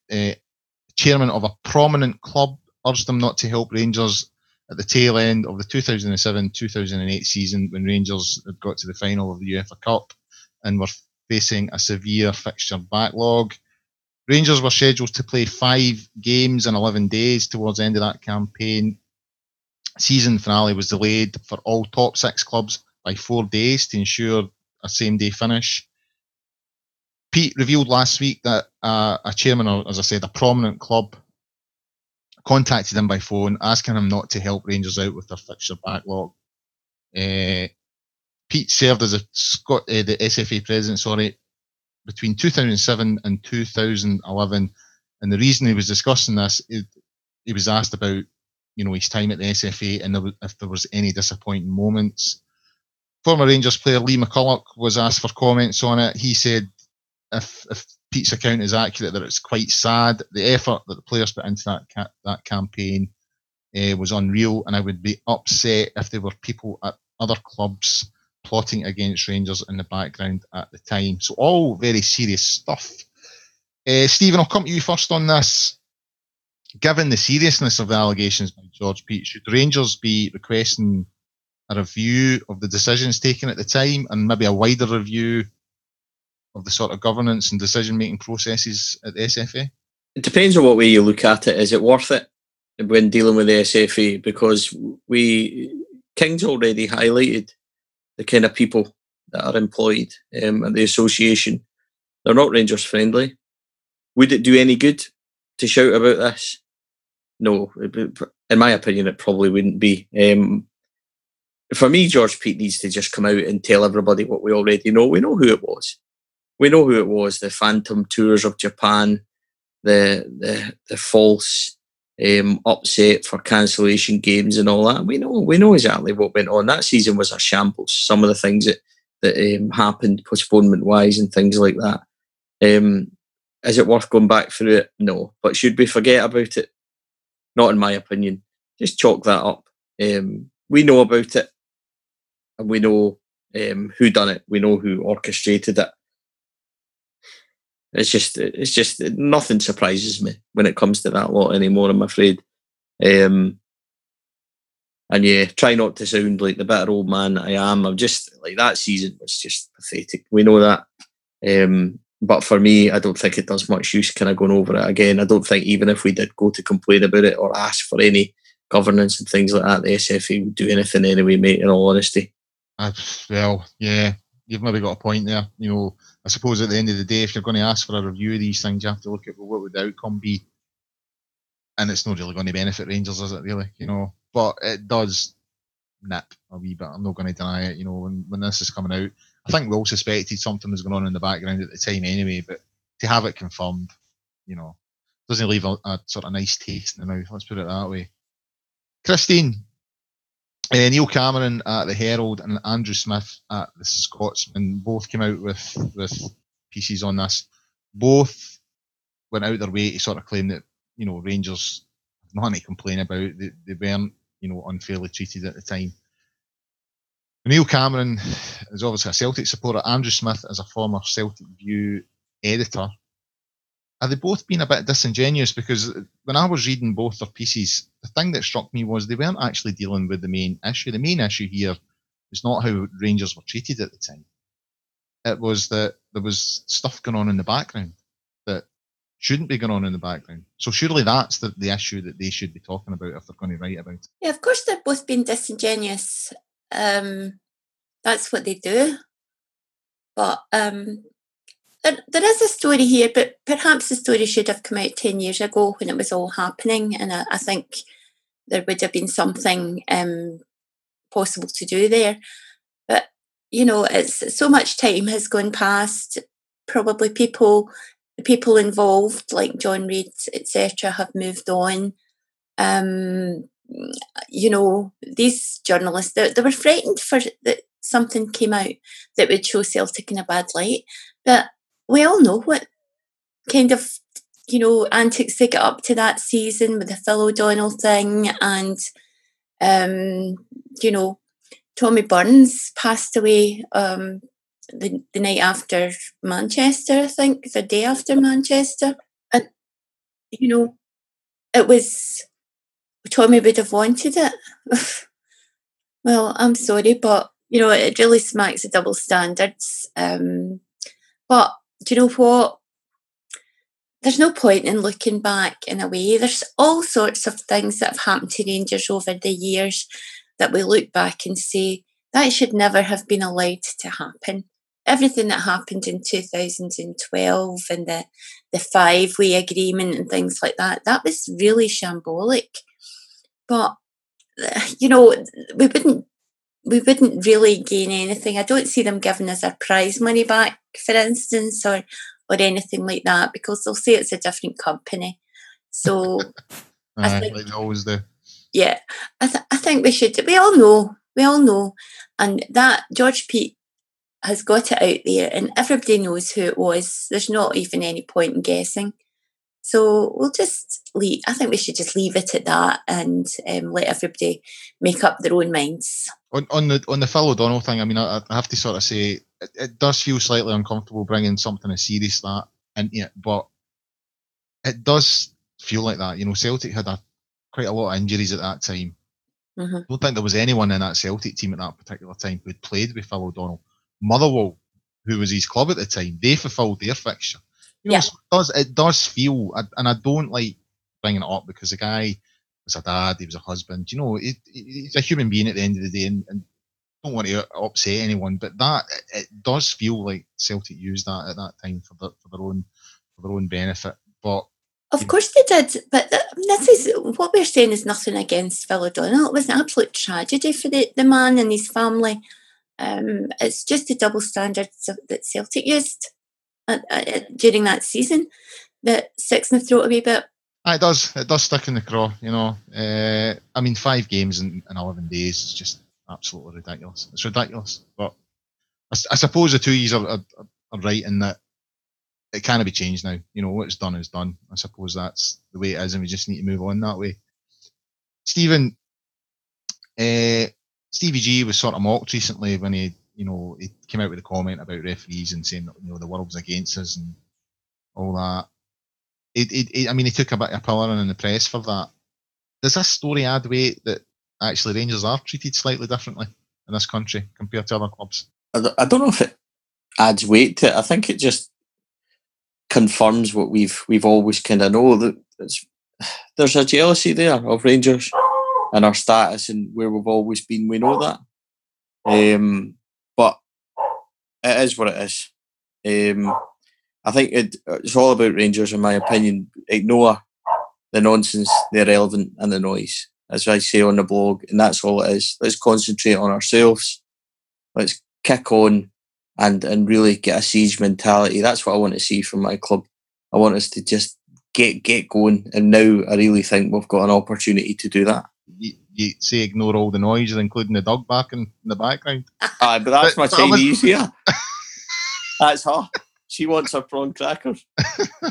A: chairman of a prominent club urged him not to help Rangers at the tail end of the 2007-2008 season when Rangers had got to the final of the UEFA Cup and were facing a severe fixture backlog. Rangers were scheduled to play five games in 11 days towards the end of that campaign. Season finale was delayed for all top six clubs by four days to ensure a same day finish. Peat revealed last week that uh, a chairman, or as I said, a prominent club, contacted him by phone asking him not to help Rangers out with their fixture backlog. Uh, Peat served as a uh, the SFA president, sorry, between 2007 and 2011, and the reason he was discussing this, he, he was asked about, you know, his time at the SFA and there was, if there was any disappointing moments. Former Rangers player Lee McCulloch was asked for comments on it. He said if, if Peat's account is accurate, that it's quite sad. The effort that the players put into that ca- that campaign uh, was unreal, and I would be upset if there were people at other clubs plotting against Rangers in the background at the time. So all very serious stuff. Uh, Stephen, I'll come to you first on this. Given the seriousness of the allegations by George Peat, should Rangers be requesting a review of the decisions taken at the time and maybe a wider review of the sort of governance and decision making processes at the SFA?
C: It depends on what way you look at it. Is it worth it when dealing with the SFA? Because we King's already highlighted the kind of people that are employed um, at the association. They're not Rangers friendly. Would it do any good to shout about this? No, in my opinion, it probably wouldn't be. Um, for me, George Peat needs to just come out and tell everybody what we already know. We know who it was. We know who it was. The phantom tours of Japan, the the the false um, upset for cancellation games and all that. We know we know exactly what went on. That season was a shambles. Some of the things that that um, happened postponement wise and things like that. Um, is it worth going back through it? No. But should we forget about it? Not in my opinion. Just chalk that up. Um, we know about it, and we know um, who done it. We know who orchestrated it. It's just, it's just nothing surprises me when it comes to that lot anymore. I'm afraid. Um, and yeah, try not to sound like the better old man I am. I'm just like that season was just pathetic. We know that. Um, but for me, I don't think it does much use kind of going over it again. I don't think even if we did go to complain about it or ask for any governance and things like that, the SFA would do anything anyway, mate. In all honesty.
A: Well, yeah, you've maybe got a point there. You know, I suppose at the end of the day, if you're going to ask for a review of these things, you have to look at well, what would the outcome be, and it's not really going to benefit Rangers, is it? Really, you know? But it does nip a wee bit. I'm not going to deny it. You know, when when this is coming out, I think we all suspected something was going on in the background at the time anyway. But to have it confirmed, you know, doesn't leave a, a sort of nice taste in the mouth. Let's put it that way. Christine, uh, Neil Cameron at the Herald and Andrew Smith at the Scotsman both came out with with pieces on this. Both went out their way to sort of claim that you know Rangers nothing to complain about. They, they weren't you know unfairly treated at the time. Neil Cameron is obviously a Celtic supporter. Andrew Smith is a former Celtic View editor are they both being a bit disingenuous? Because when I was reading both their pieces, thing that struck me was they weren't actually dealing with the main issue. The main issue here is not how Rangers were treated at the time. It was that there was stuff going on in the background that shouldn't be going on in the background. So surely that's the, the issue that they should be talking about if they're going to write about it.
B: Yeah, of course they've both been disingenuous. Um, that's what they do. But um, there, there is a story here, but perhaps the story should have come out 10 years ago when it was all happening. And I, I think there would have been something um, possible to do there. But, you know, it's so much time has gone past. Probably people, the people involved, like John Reid, etc., have moved on. Um, you know, these journalists, they, they were frightened for that something came out that would show Celtic in a bad light. But we all know what kind of you know antics they get up to that season with the Phil O'Donnell thing and um, you know Tommy Burns passed away um, the, the night after Manchester, I think, the day after Manchester. And you know, it was Tommy would have wanted it. *laughs* well, I'm sorry, but you know, it really smacks of double standards. Um, but do you know what? There's no point in looking back in a way. There's all sorts of things that have happened to Rangers over the years that we look back and say that should never have been allowed to happen. everything that happened in 2012 and the the five way agreement and things like that that was really shambolic but *sighs* you know we wouldn't we wouldn't really gain anything i don't see them giving us our prize money back for instance or or anything like that because they'll say it's a different company so
A: I think, like they always do
B: yeah I, th- I think we should we all know we all know and that george peat has got it out there and everybody knows who it was. There's not even any point in guessing. So we'll just leave. I think we should just leave it at that and um, let everybody make up their own minds.
A: On, on the on the Phil O'Donnell thing, I mean, I, I have to sort of say it, it, does feel slightly uncomfortable bringing something as serious that into it, but it does feel like that. You know, Celtic had a quite a lot of injuries at that time. Mm-hmm. I don't think there was anyone in that Celtic team at that particular time who'd played with Phil O'Donnell. Motherwell, who was his club at the time, they fulfilled their fixture. You know, yeah. so it does it does feel, and I don't like bringing it up because the guy was a dad, he was a husband. You know, he, he's a human being at the end of the day, and, and don't want to upset anyone, but that it, it does feel like Celtic used that at that time for, the, for their own for their own benefit. But
B: of course they did, but this is what we're saying is nothing against Phil O'Donnell. It was an absolute tragedy for the, the man and his family. Um, it's just the double standards that Celtic used during that season that sticks in the throat a wee bit.
A: It does. It does stick in the craw. You know, uh, I mean, five games in, in eleven days is just absolutely ridiculous. It's ridiculous. But I, I suppose the two years are, are, are, right in that it can't be changed now. You know, what's done is done. I suppose that's the way it is, and we just need to move on that way. Stephen, uh, Stevie G was sort of mocked recently when he, you know, he came out with a comment about referees and saying, you know, the world's against us and all that. It, it, it I mean, he took a bit of in the press for that. Does this story add weight that actually Rangers are treated slightly differently in this country compared to other clubs?
C: I don't know if it adds weight to it. I think it just confirms what we've we've always kind of know that there's a jealousy there of Rangers and our status and where we've always been. We know that. Um, it is what it is. Um, I think it, it's all about Rangers, in my opinion. Ignore the nonsense, the irrelevant, and the noise, as I say on the blog, and that's all it is. Let's concentrate on ourselves. Let's kick on and and really get a siege mentality. That's what I want to see from my club. I want us to just get get going, and now I really think we've got an opportunity to do that
A: you, you say ignore all the noises, including the dog barking in the background.
C: Aye, but that's but, my Chinese here. that's her. She wants her prawn crackers.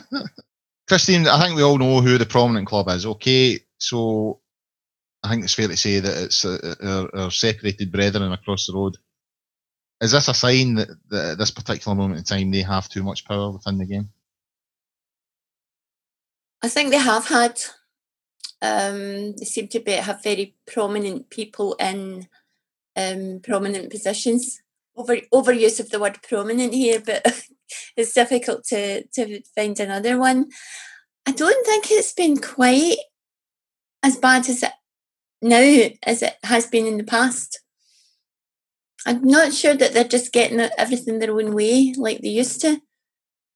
C: *laughs*
A: Christine, I think we all know who the prominent club is. Okay, so I think it's fair to say that it's uh, our, our, separated brethren across the road. Is this a sign that, that at this particular moment in time they have too much power within the game?
B: I think they have had um, they seem to be have very prominent people in um, prominent positions. Over overuse of the word prominent here, but *laughs* it's difficult to to find another one. I don't think it's been quite as bad as it now as it has been in the past. I'm not sure that they're just getting everything their own way like they used to,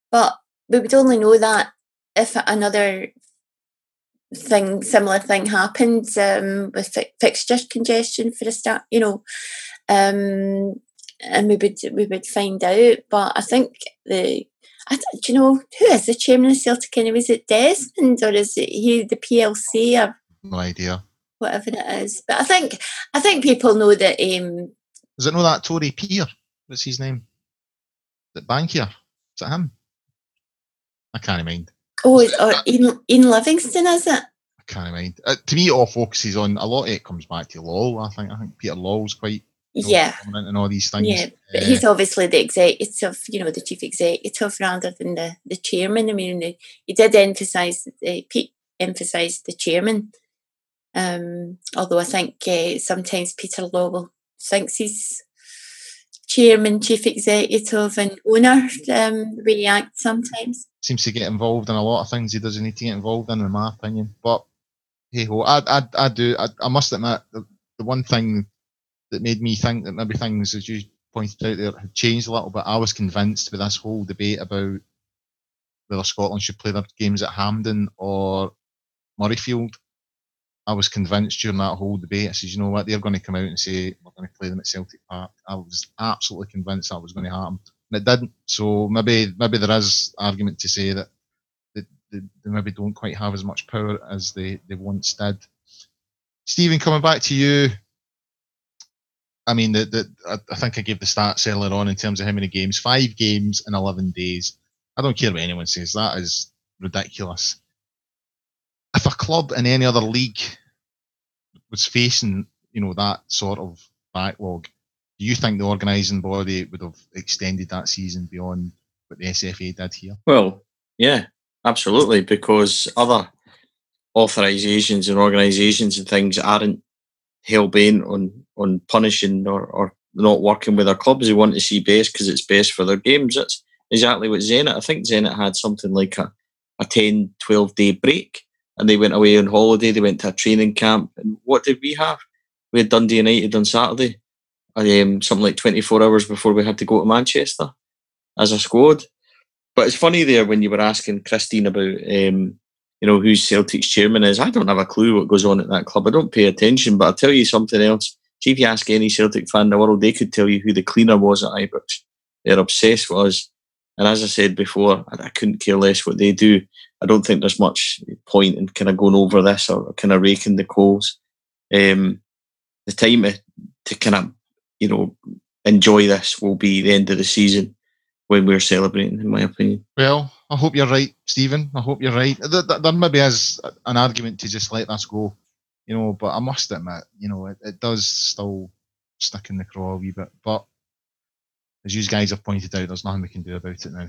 B: but we would only know that if another thing similar thing happened um, with fi- fixture congestion for a start, you know, um, and we would we would find out. But I think the I do you know who is the chairman of Celtic anyway? Is it Desmond or is it he the PLC or
A: no idea
B: whatever it is? But I think I think people know that. Um,
A: is it know that Tory Peer? What's his name? That Bankier? Is it him? I can't mind.
B: Oh, or Ian, Ian Livingstone, is it?
A: I can't mind. Uh, to me, it all focuses on a lot of it comes back to Law. I think I think Peter Lawwell's quite
B: yeah
A: and all these things.
B: Yeah, but uh, he's obviously the executive, you know, the chief executive rather than the, the chairman. I mean, he did emphasise uh, Peat emphasised the chairman. Um, although I think uh, sometimes Peter Lawwell thinks he's chairman, chief executive, and owner um, react sometimes.
A: Seems to get involved in a lot of things he doesn't need to get involved in, in my opinion. But hey ho, I, I, I do. I, I must admit, the, the one thing that made me think that maybe things, as you pointed out there had changed a little bit. I was convinced with this whole debate about whether Scotland should play their games at Hampden or Murrayfield. I was convinced during that whole debate. I said, you know what, they're going to come out and say we're going to play them at Celtic Park. I was absolutely convinced that was going to happen, and it didn't. So maybe maybe there is argument to say that they, they, they maybe don't quite have as much power as they, they once did. Stephen, coming back to you, I mean, the, the, I think I gave the stats earlier on in terms of how many games. Five games in 11 days. I don't care what anyone says. That is ridiculous. If a club in any other league was facing, you know, that sort of backlog, do you think the organising body would have extended that season beyond what the SFA did here?
C: Well, yeah, absolutely, because other authorisations and organisations and things aren't hell bent on on punishing or, or not working with their clubs. They want to see best because it's best for their games. That's exactly what Zenit. I think Zenit had something like a, a 10, 12 day break and they went away on holiday. They went to a training camp. And what did we have? We had Dundee United on Saturday, um, something like 24 hours before we had to go to Manchester as a squad. But it's funny there when you were asking Christine about um, you know, who Celtic's chairman is. I don't have a clue what goes on at that club. I don't pay attention, but I'll tell you something else. See if you ask any Celtic fan in the world, they could tell you who the cleaner was at Ibrox. They're obsessed with us. And as I said before, I couldn't care less what they do. I don't think there's much point in kind of going over this or kind of raking the coals. Um, the time to, kind of, you know, enjoy this will be the end of the season when we're celebrating, in my opinion.
A: Well, I hope you're right, Stephen. I hope you're right. There, there maybe is an argument to just let this go, you know, but I must admit, you know, it, it does still stick in the craw a wee bit. But as you guys have pointed out, there's nothing we can do about it now.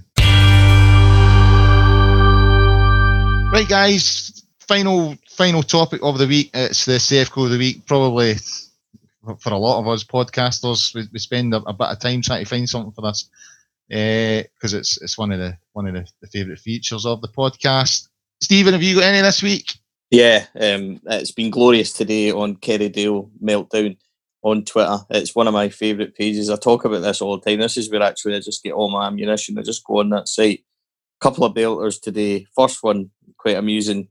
A: Right, guys. Final final topic of the week. It's the Sevco of the week. Probably for a lot of us podcasters, we, we spend a, a bit of time trying to find something for this because uh, it's it's one of the one of the, the favourite features of the podcast. Stephen, have you got any this week?
C: Yeah, um, it's been glorious today on Kerry Kerrydale Meltdown on Twitter. It's one of my favourite pages. I talk about this all the time. This is where actually I just get all my ammunition. I just go on that site. Couple of belters today. First one, quite amusing.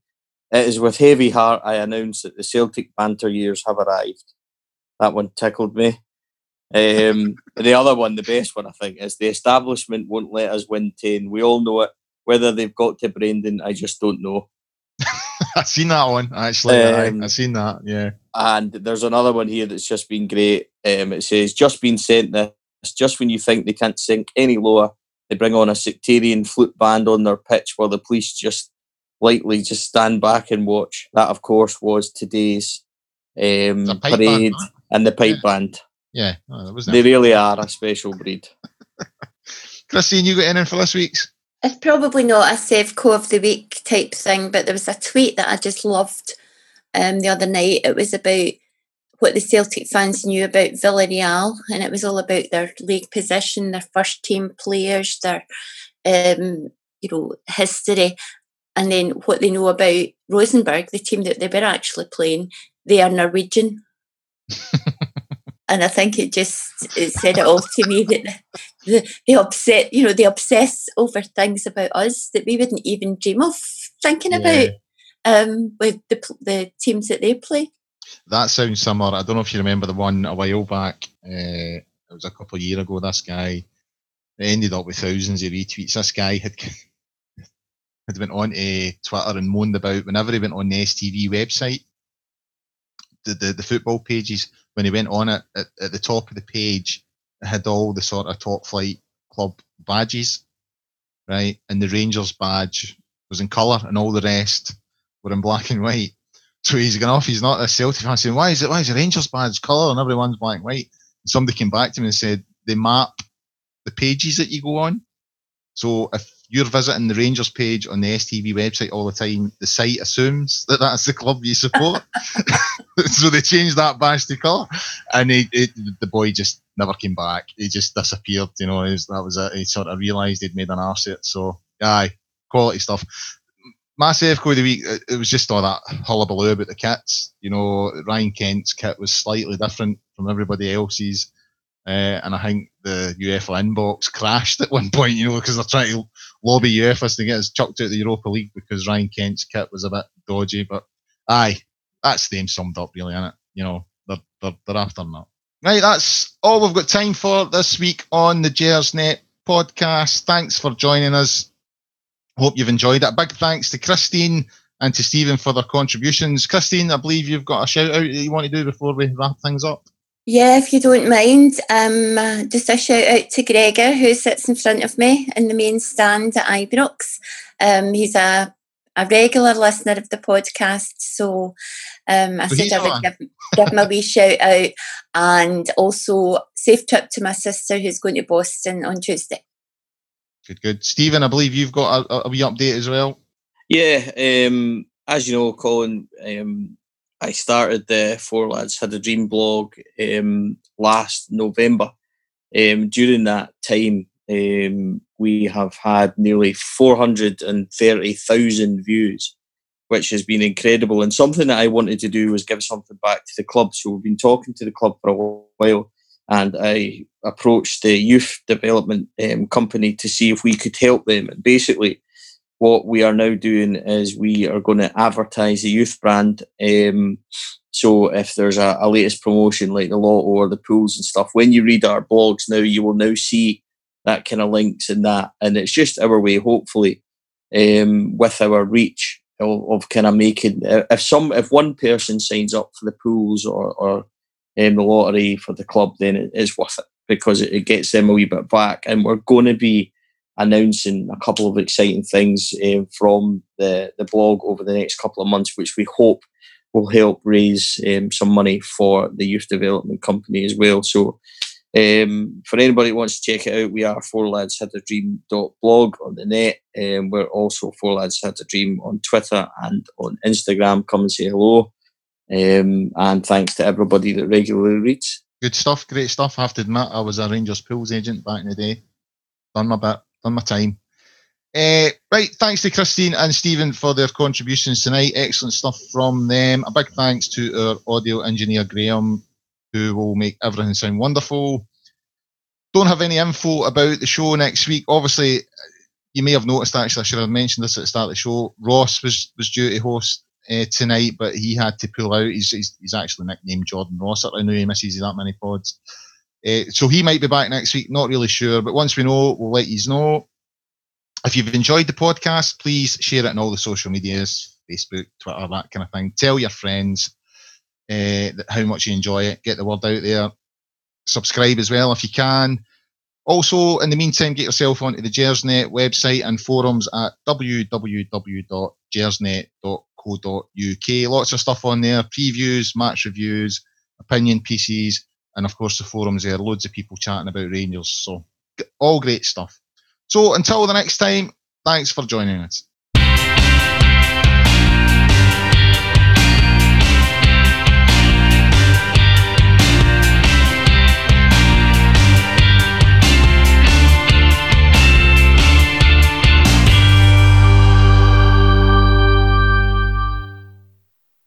C: It is with heavy heart I announce that the Celtic banter years have arrived. That one tickled me. Um, *laughs* the other one, the best one, I think, is the establishment won't let us win 10. We all know it. Whether they've got to Brendan, I just don't know. *laughs*
A: I've seen that one, actually. Um, I've seen that, yeah.
C: And there's another one here that's just been great. Um, it says, just been sent this, just when you think they can't sink any lower, they bring on a sectarian flute band on their pitch while the police just lightly just stand back and watch. That, of course, was today's um, parade band, and the pipe yeah. band.
A: Yeah,
C: oh, they really are a special breed. *laughs*
A: Christine, you got anything for this week's?
B: It's probably not a Sevco of the week type thing, but there was a tweet that I just loved um, the other night. It was about what the Celtic fans knew about Villarreal, and it was all about their league position, their first team players, their um, you know history, and then what they know about Rosenborg, the team that they were actually playing. They are Norwegian. *laughs* and I think it just it said it all to me that the, they upset, you know, they obsess over things about us that we wouldn't even dream of thinking yeah. about um, with the the teams that they play.
A: That sounds similar. I don't know if you remember the one a while back. Uh, it was a couple of years ago. This guy ended up with thousands of retweets. This guy had *laughs* had went on to Twitter and moaned about whenever he went on the STV website, the, the, the football pages when he went on it at, at the top of the page, it had all the sort of top flight club badges, right? And the Rangers badge was in colour, and all the rest were in black and white. So he's going off. He's not a Celtic fan saying, "Why is it? Why is the Rangers badge colour and everyone's black and white?" And somebody came back to me and said they map the pages that you go on. So if you're visiting the Rangers page on the STV website all the time, the site assumes that that's the club you support. *laughs* *laughs* so they changed that badge to colour, and he, it, the boy just never came back. He just disappeared. You know, was, that was it. He sort of realised he'd made an arse of it. So, aye, quality stuff. My Massive of the week, it was just all that hullabaloo about the kits. You know, Ryan Kent's kit was slightly different from everybody else's. Uh, and I think the UEFA inbox crashed at one *laughs* point, you know, because they're trying to lobby UEFA to get us chucked out of the Europa League because Ryan Kent's kit was a bit dodgy. But aye, that's them summed up, really, isn't it? You know, they're, they're, they're after that. Right, that's all we've got time for this week on the Gersnet podcast. Thanks for joining us. Hope you've enjoyed it. Big thanks to Christine and to Stephen for their contributions. Christine, I believe you've got a shout out that you want to do before we wrap things up.
B: Yeah, if you don't mind, um, just a shout out to Gregor who sits in front of me in the main stand at Ibrox. Um, he's a, a regular listener of the podcast, so um, I said I would give, give him a wee shout out and also safe trip to my sister who's going to Boston on Tuesday.
A: Good, good. Stephen, I believe you've got a, a wee update as well.
C: Yeah, um, as you know, Colin, um, I started the Four Lads Had a Dream blog um, last November. Um, during that time, um, we have had nearly 430,000 views, which has been incredible. And something that I wanted to do was give something back to the club. So we've been talking to the club for a while, and I approached the youth development um, company to see if we could help them. And basically, what we are now doing is we are going to advertise the youth brand. Um, so if there's a, a, latest promotion like the lotto or the pools and stuff, when you read our blogs now, you will now see that kind of links and that, and it's just our way, hopefully, um, with our reach of, of, kind of making if some if one person signs up for the pools or or um, the lottery for the club, then it is worth it because it, it gets them a wee bit back, and we're going to be announcing a couple of exciting things uh, from the, the blog over the next couple of months, which we hope will help raise um, some money for the youth development company as well. So, um, for anybody who wants to check it out, we are Four Lads Had a Dream blog on the net. Um, we're also Four Lads Had a Dream on Twitter and on Instagram. Come and say hello. Um, and thanks to everybody that regularly reads.
A: Good stuff, great stuff. I have to admit, I was a Rangers pools agent back in the day. Done my bit done my time. Uh, right, thanks to Christine and Stephen for their contributions tonight. Excellent stuff from them. A big thanks to our audio engineer Graham, who will make everything sound wonderful. Don't have any info about the show next week. Obviously, you may have noticed actually, I should have mentioned this at the start of the show. Ross was was due to host uh, tonight, but he had to pull out. He's, he's, he's actually nicknamed Jordan Ross. I know he misses that many pods. Uh, so he might be back next week, not really sure. But once we know, we'll let you know. If you've enjoyed the podcast, please share it on all the social medias Facebook, Twitter, that kind of thing. Tell your friends uh, how much you enjoy it. Get the word out there. Subscribe as well if you can. Also, in the meantime, get yourself onto the Gersnet website and forums at www.gersnet.co.uk. Lots of stuff on there previews, match reviews, opinion pieces, and of course the forums there, loads of people chatting about Rangers. So all great stuff. So until the next time, thanks for joining us.